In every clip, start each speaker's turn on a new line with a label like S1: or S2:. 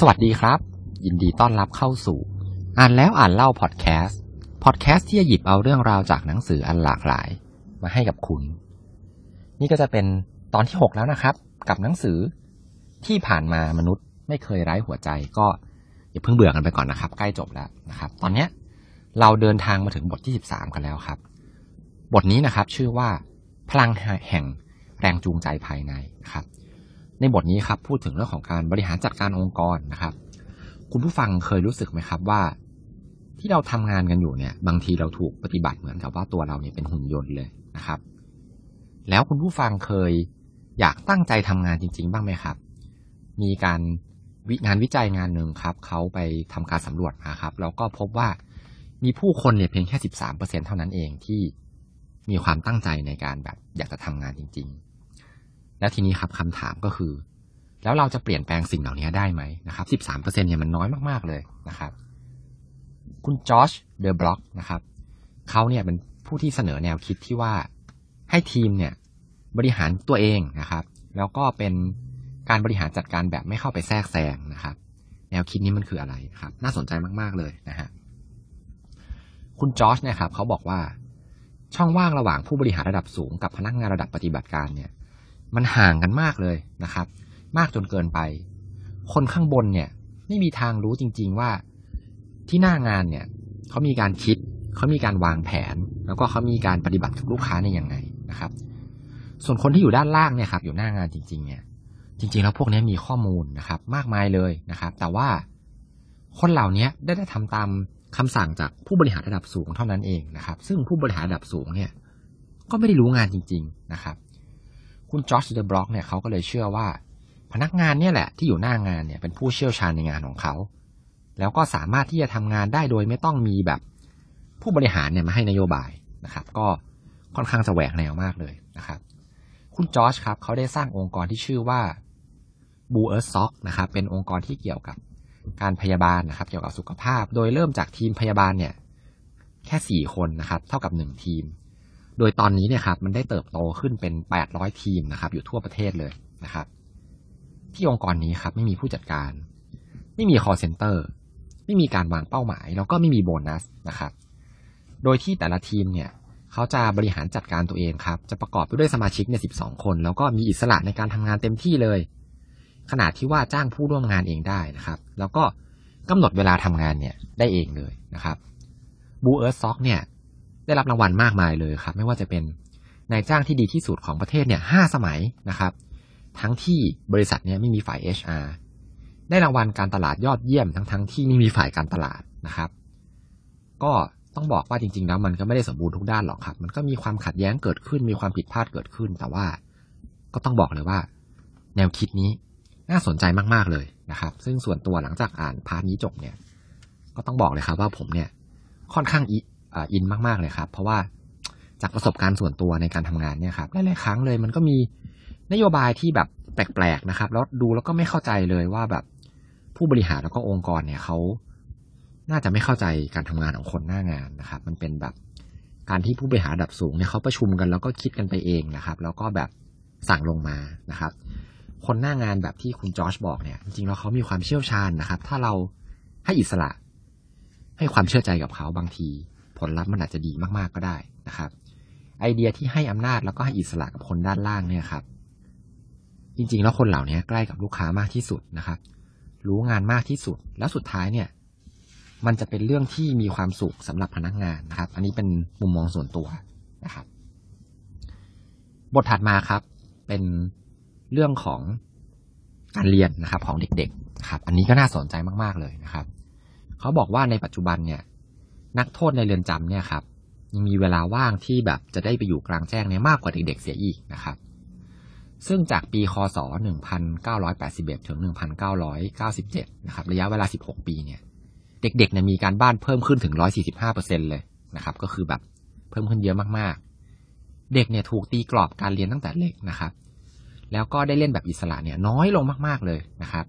S1: สวัสดีครับ ยินดีต้อนรับเข้าสู่ อ่านแล้วอ่านเล่าพอดแคสต์พอดแคสต์ที่จะหยิบเอาเรื่องราวจากหนังสืออันหลากหลาย มาให้กับคุณ นี่ก็จะเป็นตอนที่ 6 แล้วนะครับ กับหนังสือที่ผ่านมามนุษย์ไม่เคยไร้หัวใจก็อย่าเพิ่งเบื่อกันไปก่อนนะครับ ใกล้จบแล้วนะครับ ตอนเนี้ยเราเดินทางมาถึงบทที่ 13 กันแล้วครับ บทนี้นะครับ ชื่อว่าพลังแห่งแรงจูงใจภายในครับ ในบทนี้ครับพูดถึงเรื่องของการบริหารจัดการองค์กรนะครับ คุณผู้ฟังเคยรู้สึกไหมครับว่า ที่เราทำงานกันอยู่เนี่ย บางทีเราถูกปฏิบัติเหมือนกับว่าตัวเราเนี่ยเป็นหุ่นยนต์เลยนะครับ แล้วคุณผู้ฟังเคยอยากตั้งใจทำงานจริง ๆ บ้างไหมครับ มีการวิงานวิจัยงานหนึ่งครับเขาไปทำการสำรวจมาครับแล้วก็พบว่ามีผู้คนเนี่ยเพียงแค่สิบสามเปอร์เซ็นเท่านั้นเองที่มีความตั้งใจในการแบบอยากจะทำงานจริง ๆ แล้วทีนี้ครับคำถามก็คือ แล้วเราจะเปลี่ยนแปลงสิ่งเหล่านี้ได้ไหมนะครับสิบสามเปอร์เซ็นเนี่ยมันน้อยมากๆเลยนะครับ คุณจอชเดอะบล็อกนะครับเขาเนี่ยเป็นผู้ที่เสนอแนวคิดที่ว่าให้ทีมเนี่ยบริหารตัวเองนะครับ แล้วก็เป็นการบริหารจัดการแบบไม่เข้าไปแทรกแซงนะครับ แนวคิดนี้มันคืออะไรครับ น่าสนใจมากๆเลยนะฮะคุณจอชเนี่ยครับเขาบอกว่าช่องว่างระหว่างผู้บริหารระดับสูงกับพนักงานระดับปฏิบัติการเนี่ย มันห่างกันมากเลยนะครับ มากจนเกินไป คนข้างบนเนี่ย ไม่มีทางรู้จริง ๆว่าที่หน้างานเนี่ยเขามีการคิดเขามีการวางแผน แล้วก็เขามีการปฏิบัติกับลูกค้าในยังไงนะครับ ส่วนคนที่อยู่ด้านล่างเนี่ยครับ อยู่หน้างานจริง ๆ เนี่ย จริง ๆ แล้วพวกนี้มีข้อมูลนะครับ มากมายเลยนะครับ แต่ว่าคนเหล่านี้ได้ได้ทำตามคำสั่งจากผู้บริหารระดับสูงเท่านั้นเองนะครับ ซึ่งผู้บริหารระดับสูงเนี่ย ก็ไม่ได้รู้งานจริง ๆ นะครับ คุณจอร์จเดอะบล็อกเนี่ยเขาก็เลยเชื่อว่า พนักงานเนี่ยแหละที่อยู่หน้างานเนี่ยเป็นผู้เชี่ยวชาญในงานของเขา แล้วก็สามารถที่จะทำงานได้โดยไม่ต้องมีแบบผู้บริหารเนี่ยมาให้นโยบายนะครับ ก็ค่อนข้างจะแหวกแนวมากเลยนะครับ คุณจอร์จครับเขาได้สร้างองค์กรที่ชื่อว่าBuurtzorg นะครับเป็นองค์กรที่เกี่ยวกับการพยาบาลนะครับ เกี่ยวกับสุขภาพ โดยเริ่มจากทีมพยาบาลเนี่ยแค่สี่คนนะครับ เท่ากับหนึ่งทีม โดยตอนนี้เนี่ยครับมันได้เติบโตขึ้นเป็นแปดร้อยทีมนะครับ อยู่ทั่วประเทศเลยนะครับ ที่องค์กรนี้ครับไม่มีผู้จัดการ ไม่มี call center ไม่มีการวางเป้าหมาย แล้วก็ไม่มีโบนัสนะครับ โดยที่แต่ละทีมเนี่ยเขาจะบริหารจัดการตัวเองครับ จะประกอบไปด้วยสมาชิกเนี่ยสิบสองคน แล้วก็มีอิสระในการทำงานเต็มที่เลย ขนาดที่ว่าจ้างผู้ร่วมงานเองได้นะครับ แล้วก็กำหนดเวลาทำงานเนี่ยได้เองเลยนะครับบูเอิร์ซซ็อกเนี่ย ได้รับรางวัลมากมายเลยครับ ไม่ว่าจะเป็นนายจ้างที่ดีที่สุดของประเทศเนี่ยห้าสมัยนะครับ ทั้งที่บริษัทเนี่ยไม่มีฝ่าย HR ได้รางวัลการตลาดยอดเยี่ยมทั้งทั้งที่ไม่มีฝ่ายการตลาดนะครับ ก็ต้องบอกว่าจริงๆแล้วมันก็ไม่ได้สมบูรณ์ทุกด้านหรอกครับ มันก็มีความขัดแย้งเกิดขึ้น มีความผิดพลาดเกิดขึ้น แต่ว่าก็ต้องบอกเลยว่า แนวคิดนี้น่าสนใจมากๆเลยนะครับ ซึ่งส่วนตัวหลังจากอ่าน part นี้จบเนี่ย ก็ต้องบอกเลยครับว่าผมเนี่ยค่อนข้างอิ in มากๆเลยครับ เพราะว่าจากประสบการณ์ส่วนตัวในการทำงานเนี่ยครับหลายๆครั้งเลยมันก็มีนโยบายที่แบบแปลกๆนะครับ แล้วดูแล้วก็ไม่เข้าใจเลยว่าแบบผู้บริหารแล้วก็องค์กรเนี่ยเขาน่าจะไม่เข้าใจการทำงานของคนหน้างานนะครับ มันเป็นแบบการที่ผู้บริหารระดับสูงเนี่ยเขาประชุมกันแล้วก็คิดกันไปเองนะครับ แล้วก็แบบสั่งลงมานะครับ คนหน้างานแบบที่คุณจอชบอกเนี่ย จริงๆแล้วเขามีความเชี่ยวชาญนะครับ ถ้าเราให้อิสระ ให้ความเชื่อใจกับเขาบางที ผลลัพธ์มันอาจจะดีมากๆก็ได้นะครับ ไอเดียที่ให้อำนาจแล้วก็ให้อิสระกับคนด้านล่างเนี่ยครับ จริงๆ แล้วคนเหล่านี้ใกล้กับลูกค้ามากที่สุดนะครับ รู้งานมากที่สุด แล้วสุดท้ายเนี่ย มันจะเป็นเรื่องที่มีความสุขสำหรับพนักงานนะครับ อันนี้เป็นมุมมองส่วนตัวนะครับ บทถัดมาครับ เป็นเรื่องของการเรียนนะครับของเด็กๆครับ อันนี้ก็น่าสนใจมากๆเลยนะครับ เขาบอกว่าในปัจจุบันเนี่ย นักโทษในเรือนจำเนี่ยครับยังมีเวลาว่างที่แบบจะได้ไปอยู่กลางแจ้งเนี่ยมากกว่าเด็กๆเสียอีกนะครับ ซึ่งจากปีคศ 1981 ถึง 1997 นะครับ ระยะเวลา 16 ปีเนี่ย เด็กๆเนี่ยมีการบ้านเพิ่มขึ้นถึง 145%เลยนะครับ ก็คือแบบเพิ่มขึ้นเยอะมากๆ เด็กเนี่ยถูกตีกรอบการเรียนตั้งแต่เล็กนะครับ แล้วก็ได้เล่นแบบอิสระเนี่ยน้อยลงมากๆเลยนะครับ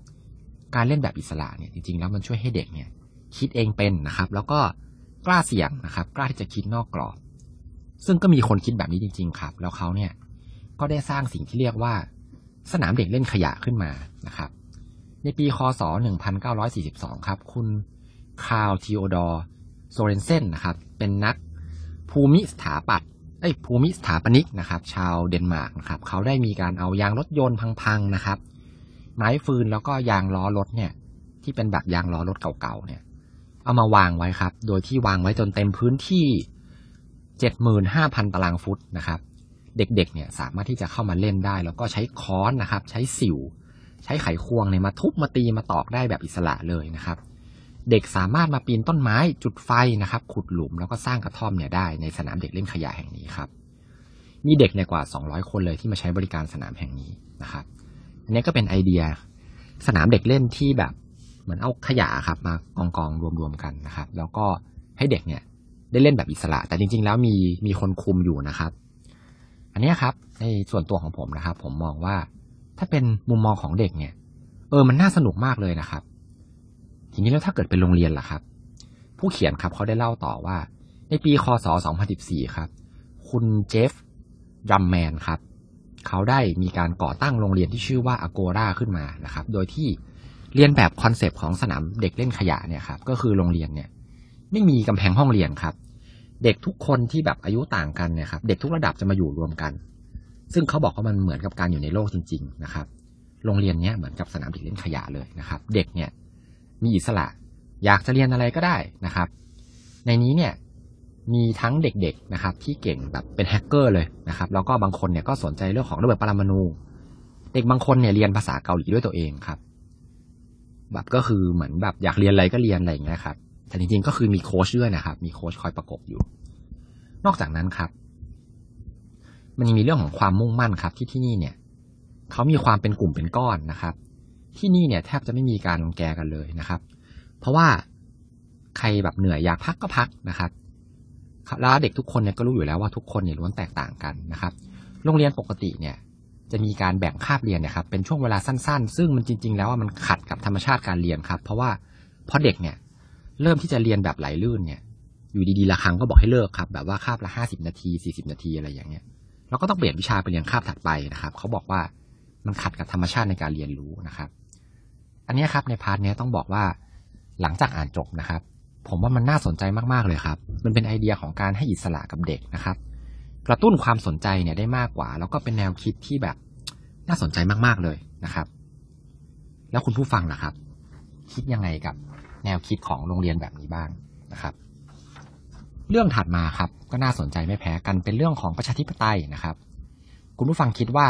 S1: การเล่นแบบอิสระเนี่ยจริงๆแล้วมันช่วยให้เด็กเนี่ยคิดเองเป็นนะครับ แล้วก็ กล้าเสี่ยงนะครับ กล้าที่จะคิดนอกกรอบ ซึ่งก็มีคนคิดแบบนี้จริง ๆ ครับ แล้วเขาเนี่ยก็ได้สร้างสิ่งที่เรียกว่า สนามเด็กเล่นขยะขึ้นมานะครับ ในปีคศ 1942 ครับ คุณคาร์ลทีโอดอร์โซเรนเซนนะครับ เป็นนักภูมิสถาปัตย์ไอ้ภูมิสถาปนิกนะครับ ชาวเดนมาร์กนะครับ เขาได้มีการเอายางรถยนต์พังๆนะครับ ไม้ฟืนแล้วก็ยางล้อรถเนี่ย ที่เป็นแบบยางล้อรถเก่าๆเนี่ย เอามาวางไว้ครับ โดยที่วางไว้จนเต็มพื้นที่ 75,000 ตารางฟุตนะครับ เด็กๆ เนี่ยสามารถที่จะเข้ามาเล่นได้ แล้วก็ใช้ค้อนนะครับ ใช้สิว ใช้ไขควงเนี่ยมาทุบมาตีมาตอกได้แบบอิสระเลยนะครับ เด็กสามารถมาปีนต้นไม้จุดไฟนะครับ ขุดหลุมแล้วก็สร้างกระท่อมเนี่ยได้ในสนามเด็กเล่นขยะแห่งนี้ครับมีเด็กเนี่ยกว่า 200 คนเลยที่มาใช้บริการสนามแห่งนี้นะครับ อันนี้ก็เป็นไอเดียสนามเด็กเล่นที่แบบ เหมือนเอาขยะครับมากองกองรวมๆกันนะครับ แล้วก็ให้เด็กเนี่ยได้เล่นแบบอิสระ แต่จริง ๆ แล้วมีมีคนคุมอยู่นะครับ อันนี้ครับ ในส่วนตัวของผมนะครับ ผมมองว่าถ้าเป็นมุมมองของเด็กเนี่ย เออมันน่าสนุกมากเลยนะครับ ทีนี้แล้วถ้าเกิดเป็นโรงเรียนล่ะครับ ผู้เขียนครับเขาได้เล่าต่อว่า ในปีคศ 2014 ครับ คุณเจฟดัมแมนครับ เขาได้มีการก่อตั้งโรงเรียนที่ชื่อว่าอโกราขึ้นมานะครับ โดยที่ เรียนแบบคอนเซปต์ของสนามเด็กเล่นขยะเนี่ยครับก็คือโรงเรียนเนี่ยไม่มีกำแพงห้องเรียนครับ เด็กทุกคนที่แบบอายุต่างกันเนี่ยครับเด็กทุกระดับจะมาอยู่รวมกัน ซึ่งเขาบอกว่ามันเหมือนกับการอยู่ในโลกจริง ๆ นะครับ โรงเรียนเนี้ยเหมือนกับสนามเด็กเล่นขยะเลยนะครับ เด็กเนี่ยมีอิสระ อยากจะเรียนอะไรก็ได้นะครับ ในนี้เนี่ยมีทั้งเด็กๆนะครับ ที่เก่งแบบเป็นแฮกเกอร์เลยนะครับแล้วก็บางคนเนี่ยก็สนใจเรื่องของระเบิดปรมาณูเด็กบางคนเนี่ยเรียนภาษาเกาหลีด้วยตัวเองครับ แบบก็คือเหมือนแบบอยากเรียนอะไรก็เรียนอะไรอย่างเงี้ยครับแต่จริงๆก็คือมีโค้ชด้วยนะครับ มีโค้ชคอยประกบอยู่ นอกจากนั้นครับ มันยังมีเรื่องของความมุ่งมั่นครับ ที่ที่นี่เนี่ยเขามีความเป็นกลุ่มเป็นก้อนนะครับ ที่นี่เนี่ยแทบจะไม่มีการลงแกกันเลยนะครับ เพราะว่าใครแบบเหนื่อยอยากพักก็พักนะครับแล้วเด็กทุกคนเนี่ยก็รู้อยู่แล้วว่าทุกคนเนี่ยล้วนแตกต่างกันนะครับ โรงเรียนปกติเนี่ย จะมีการแบ่งคาบเรียนเนี่ยครับเป็นช่วงเวลาสั้นๆ ซึ่งมันจริง ๆ แล้วว่ามันขัดกับธรรมชาติการเรียนครับ เพราะว่าพอเด็กเนี่ย เริ่มที่จะเรียนแบบไหลลื่นเนี่ย อยู่ดีๆละครั้งก็บอกให้เลิกครับแบบว่าคาบละห้าสิบนาทีสี่สิบนาทีอะไรอย่างเงี้ยแล้วก็ต้องเปลี่ยนวิชาไปเรียนคาบถัดไปนะครับ เขาบอกว่ามันขัดกับธรรมชาติในการเรียนรู้นะครับ อันนี้ครับใน part นี้ต้องบอกว่าหลังจากอ่านจบนะครับ ผมว่ามันน่าสนใจมากๆเลยครับ มันเป็นไอเดียของการให้อิสระกับเด็กนะครับ กระตุ้นความสนใจเนี่ยได้มากกว่า แล้วก็เป็นแนวคิดที่แบบน่าสนใจมากๆเลยนะครับ แล้วคุณผู้ฟังล่ะครับ คิดยังไงกับแนวคิดของโรงเรียนแบบนี้บ้างนะครับ เรื่องถัดมาครับ ก็น่าสนใจไม่แพ้กันเป็นเรื่องของประชาธิปไตยนะครับ คุณผู้ฟังคิดว่า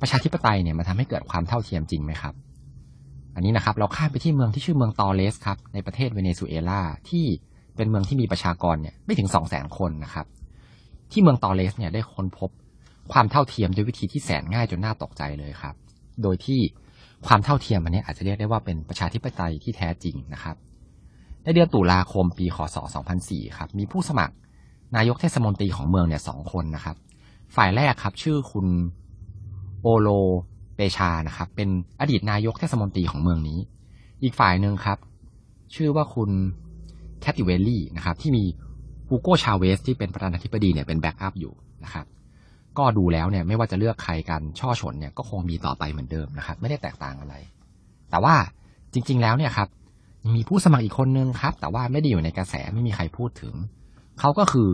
S1: ประชาธิปไตยเนี่ยมันทาให้เกิดความเท่าเทียมจริงไหมครับ อันนี้นะครับ เราข้ามไปที่เมืองที่ชื่อเมืองตอเลสครับในประเทศเวเนซุเอลาที่เป็นเมืองที่มีประชากรเนี่ยไม่ถึงสองแสนคนนะครับ ที่เมืองตอเลสเนี่ยได้ค้นพบความเท่าเทียมด้วยวิธีที่แสนง่ายจนน่าตกใจเลยครับ โดยที่ความเท่าเทียมอันนี้อาจจะเรียกได้ว่าเป็นประชาธิปไตยที่แท้จริงนะครับ ในเดือนตุลาคมปีคศ 2004 ครับ มีผู้สมัครนายกเทศมนตรีของเมืองเนี่ยสองคนนะครับ ฝ่ายแรกครับชื่อคุณโอโลเปชานะครับ เป็นอดีตนายกเทศมนตรีของเมืองนี้ อีกฝ่ายหนึ่งครับ ชื่อว่าคุณแคทติเวลลี่นะครับ ที่มี ฮูโกชาเวสที่เป็นประธานาธิบดีเนี่ยเป็น backup อยู่นะครับก็ดูแล้วเนี่ยไม่ว่าจะเลือกใครการฉ้อฉลเนี่ยก็คงมีต่อไปเหมือนเดิมนะครับ ไม่ได้แตกต่างอะไร แต่ว่าจริง ๆ แล้วเนี่ยครับมีผู้สมัครอีกคนนึงครับ แต่ว่าไม่ได้อยู่ในกระแสไม่มีใครพูดถึง เขาก็คือ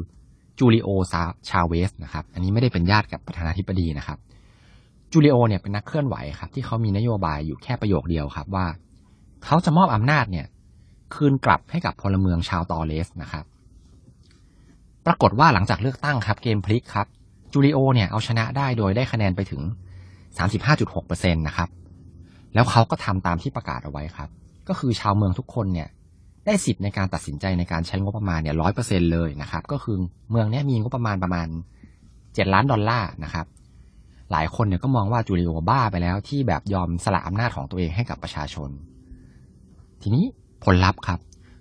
S1: จูริโอซาชาเวสนะครับ อันนี้ไม่ได้เป็นญาติกับประธานาธิบดีนะครับจูริโอเนี่ยเป็นนักเคลื่อนไหวครับที่เขามีนโยบายอยู่แค่ประโยคเดียวครับว่า เขาจะมอบอำนาจเนี่ย คืนกลับให้กับพลเมืองชาวตอเลสนะครับ ปรากฏว่าหลังจากเลือกตั้งครับเกมพลิกครับจูริโอเนี่ยเอาชนะได้โดยได้คะแนนไปถึง 35.6%นะครับ แล้วเขาก็ทำตามที่ประกาศเอาไว้ครับ ก็คือชาวเมืองทุกคนเนี่ยได้สิทธิ์ในการตัดสินใจในการใช้งบประมาณเนี่ยร้อยเปอร์เซ็นเลยนะครับ ก็คือเมืองนี้มีงบประมาณประมาณเจ็ดล้านดอลลาร์นะครับ หลายคนเนี่ยก็มองว่าจูริโอบ้าไปแล้วที่แบบยอมสละอำนาจของตัวเองให้กับประชาชน ทีนี้ผลลัพธ์ครับ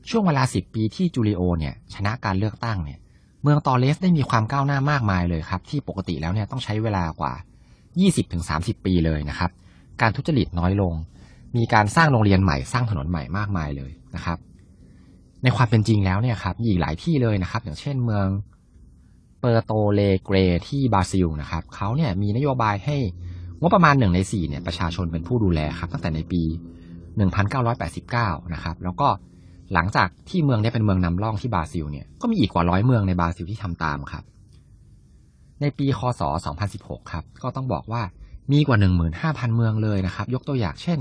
S1: ช่วงเวลาสิบปีที่จูริโอเนี่ยชนะการเลือกตั้งเนี่ย เมืองตอเลสได้มีความก้าวหน้ามากมายเลยครับ ที่ปกติแล้วเนี่ยต้องใช้เวลากว่า 20-30 ปีเลยนะครับ การทุจริตน้อยลง มีการสร้างโรงเรียนใหม่สร้างถนนใหม่มากมายเลยนะครับ ในความเป็นจริงแล้วเนี่ยครับอีกหลายที่เลยนะครับ อย่างเช่นเมืองเปอร์โตเลเกรที่บราซิลนะครับเขาเนี่ยมีนโยบายให้งบประมาณหนึ่งในสี่เนี่ยประชาชนเป็นผู้ดูแลครับ ตั้งแต่ในปี 1989 นะครับ แล้วก็ หลังจากที่เมืองนี้เป็นเมืองนำร่องที่บราซิลเนี่ยก็มีอีกกว่าร้อยเมืองในบราซิลที่ทำตามครับ ในปีคศ 2016 ครับ ก็ต้องบอกว่ามีกว่า 15,000 เมืองเลยนะครับ ยกตัวอย่างเช่น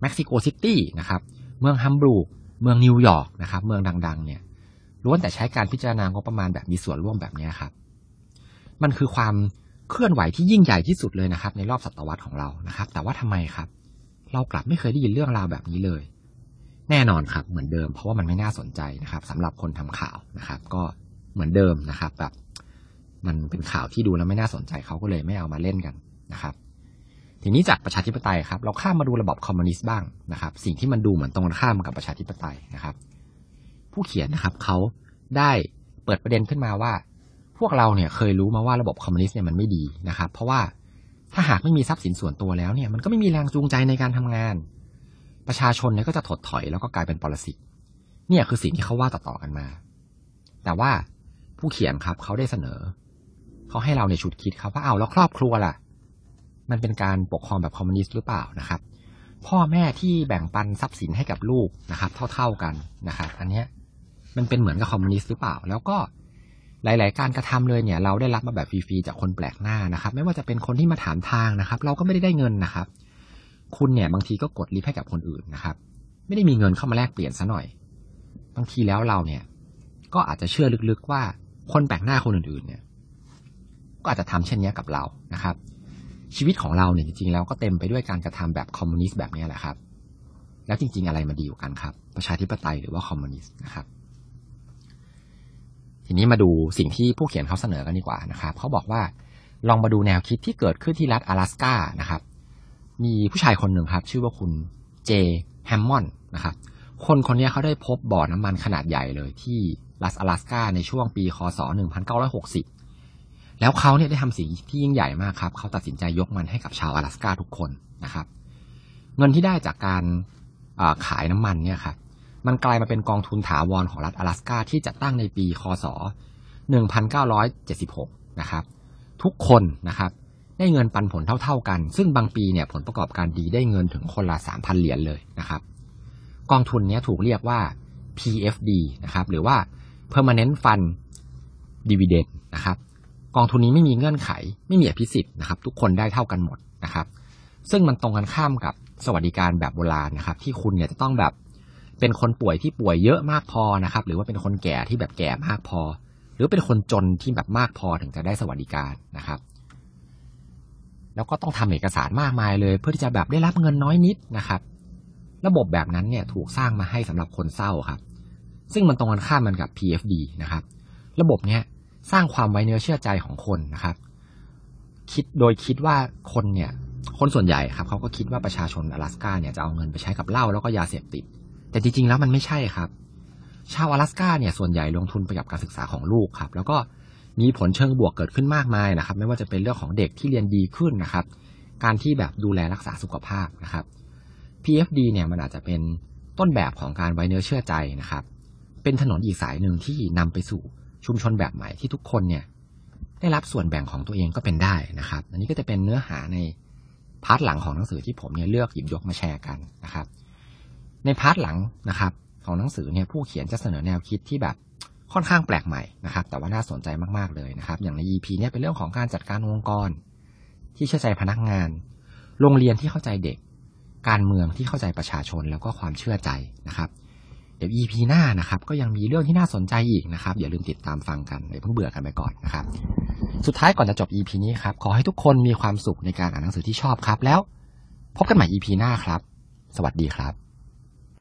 S1: เม็กซิโกซิตี้นะครับ เมืองฮัมบูร์กเมืองนิวยอร์กนะครับ เมืองดัง ๆ เนี่ยล้วนแต่ใช้การพิจารณางบประมาณแบบมีส่วนร่วมแบบนี้ครับ มันคือความเคลื่อนไหวที่ยิ่งใหญ่ที่สุดเลยนะครับ ในรอบศตวรรษของเรานะครับ แต่ว่าทำไมครับ เรากลับไม่เคยได้ยินเรื่องราวแบบนี้เลย แน่นอนครับเหมือนเดิม เพราะว่ามันไม่น่าสนใจนะครับสำหรับคนทำข่าวนะครับ ก็เหมือนเดิมนะครับแบบมันเป็นข่าวที่ดูแล้วไม่น่าสนใจเขาก็เลยไม่เอามาเล่นกันนะครับ ทีนี้จากประชาธิปไตยครับ เราข้ามมาดูระบบคอมมิวนิสต์บ้างนะครับ สิ่งที่มันดูเหมือนตรงกันข้ามกับประชาธิปไตยนะครับ ผู้เขียนนะครับเขาได้เปิดประเด็นขึ้นมาว่า พวกเราเนี่ยเคยรู้มาว่าระบบคอมมิวนิสต์เนี่ยมันไม่ดีนะครับ เพราะว่าถ้าหากไม่มีทรัพย์สินส่วนตัวแล้วเนี่ยมันก็ไม่มีแรงจูงใจในการทำงาน ประชาชนเนี่ยก็จะถดถอยแล้วก็กลายเป็นปรสิตเนี่ยคือสิ่งที่เขาว่าต่อๆกันมา แต่ว่าผู้เขียนครับเขาได้เสนอเขาให้เราในชุดคิดครับว่าเอาแล้วครอบครัวล่ะ มันเป็นการปกครองแบบคอมมิวนิสต์หรือเปล่านะครับ พ่อแม่ที่แบ่งปันทรัพย์สินให้กับลูกนะครับ เท่า ๆกันนะครับ อันเนี้ยมันเป็นเหมือนกับคอมมิวนิสต์หรือเปล่า แล้วก็หลาย ๆ การกระทำเลยเนี่ย เราได้รับมาแบบฟรี ๆ จากคนแปลกหน้านะครับ ไม่ว่าจะเป็นคนที่มาถามทางนะครับ เราก็ไม่ได้ได้เงินนะครับ คุณเนี่ยบางทีก็กดลิฟต์ให้กับคนอื่นนะครับ ไม่ได้มีเงินเข้ามาแลกเปลี่ยนซะหน่อย บางทีแล้วเราเนี่ย ก็อาจจะเชื่อลึกๆว่าคนแปลกหน้าคนอื่นๆเนี่ย ก็อาจจะทำเช่นนี้กับเรานะครับ ชีวิตของเราเนี่ยจริงๆแล้วก็เต็มไปด้วยการกระทำแบบคอมมิวนิสต์แบบนี้แหละครับ แล้วจริง ๆ อะไรมาดีกว่ากันครับ ประชาธิปไตยหรือว่าคอมมิวนิสต์นะครับ ทีนี้มาดูสิ่งที่ผู้เขียนเขาเสนอกันดีกว่านะครับเขาบอกว่าลองมาดูแนวคิดที่เกิดขึ้นที่รัฐ阿拉สกานะครับ มีผู้ชายคนหนึ่งครับ ชื่อว่าคุณเจแฮมมอนนะครับคนคนนี้เขาได้พบบ่อน้ำมันขนาดใหญ่เลยที่รัสอลาสกาในช่วงปีคศ 1960 แล้วเขาเนี่ยได้ทำสิ่งที่ยิ่งใหญ่มากครับ เขาตัดสินใจยกมันให้กับชาวอลาสกาทุกคนนะครับ เงินที่ได้จากการขายน้ำมันเนี่ยครับมันกลายมาเป็นกองทุนถาวรของรัฐอลาสกาที่จัดตั้งในปีคศ 1976 นะครับ ทุกคนนะครับ ได้เงินปันผลเท่าๆกัน ซึ่งบางปีเนี่ยผลประกอบการดีได้เงินถึงคนละ3,000 เหรียญเลยนะครับ กองทุนนี้ถูกเรียกว่า PFD นะครับหรือว่า Permanent Fund Dividend นะครับกองทุนนี้ไม่มีเงื่อนไข ไม่มีอภิสิทธิ์นะครับ ทุกคนได้เท่ากันหมดนะครับ ซึ่งมันตรงกันข้ามกับสวัสดิการแบบโบราณนะครับ ที่คุณเนี่ยจะต้องแบบเป็นคนป่วยที่ป่วยเยอะมากพอนะครับ หรือว่าเป็นคนแก่ที่แบบแก่มากพอ หรือเป็นคนจนที่แบบมากพอถึงจะได้สวัสดิการนะครับ แล้วก็ต้องทำเอกสารมากมายเลย เพื่อที่จะแบบได้รับเงินน้อยนิดนะครับ ระบบแบบนั้นเนี่ยถูกสร้างมาให้สำหรับคนเศร้าครับ ซึ่งมันตรงกันข้ามมันกับ PFD นะครับ ระบบเนี้ยสร้างความไว้เนื้อเชื่อใจของคนนะครับ คิดโดยคิดว่าคนเนี่ย คนส่วนใหญ่ครับเขาก็คิดว่าประชาชน阿拉สกาเนี่ยจะเอาเงินไปใช้กับเหล้าแล้วก็ยาเสพติด แต่จริงๆแล้วมันไม่ใช่ครับ ชาว阿拉สกาเนี่ยส่วนใหญ่ลงทุนไปกับการศึกษาของลูกครับ แล้วก็ มีผลเชิงบวกเกิดขึ้นมากมายนะครับ ไม่ว่าจะเป็นเรื่องของเด็กที่เรียนดีขึ้นนะครับ การที่แบบดูแลรักษาสุขภาพนะครับ PFD เนี่ยมันอาจจะเป็นต้นแบบของการไว้เนื้อเชื่อใจนะครับ เป็นถนนอีกสายหนึ่งที่นำไปสู่ชุมชนแบบใหม่ที่ทุกคนเนี่ยได้รับส่วนแบ่งของตัวเองก็เป็นได้นะครับ อันนี้ก็จะเป็นเนื้อหาในpart หลังของหนังสือที่ผมเนี่ยเลือกหยิบยกมาแชร์กันนะครับ ใน part หลังนะครับ ของหนังสือเนี่ยผู้เขียนจะเสนอแนวคิดที่แบบ ค่อนข้างแปลกใหม่นะครับ แต่ว่าน่าสนใจมากๆเลยนะครับ อย่างใน EP เนี่ยเป็นเรื่องของการจัดการองค์กร ที่เชื่อใจพนักงาน โรงเรียนที่เข้าใจเด็ก การเมืองที่เข้าใจประชาชนแล้วก็ความเชื่อใจนะครับ เดี๋ยว EP หน้านะครับ ก็ยังมีเรื่องที่น่าสนใจอีกนะครับ อย่าลืมติดตามฟังกันอย่าเพิ่งเบื่อกันไปก่อนนะครับ สุดท้ายก่อนจะจบ EP นี้ครับขอให้ทุกคนมีความสุขในการอ่านหนังสือที่ชอบครับ แล้ว พบกันใหม่ EP หน้าครับ สวัสดีครับ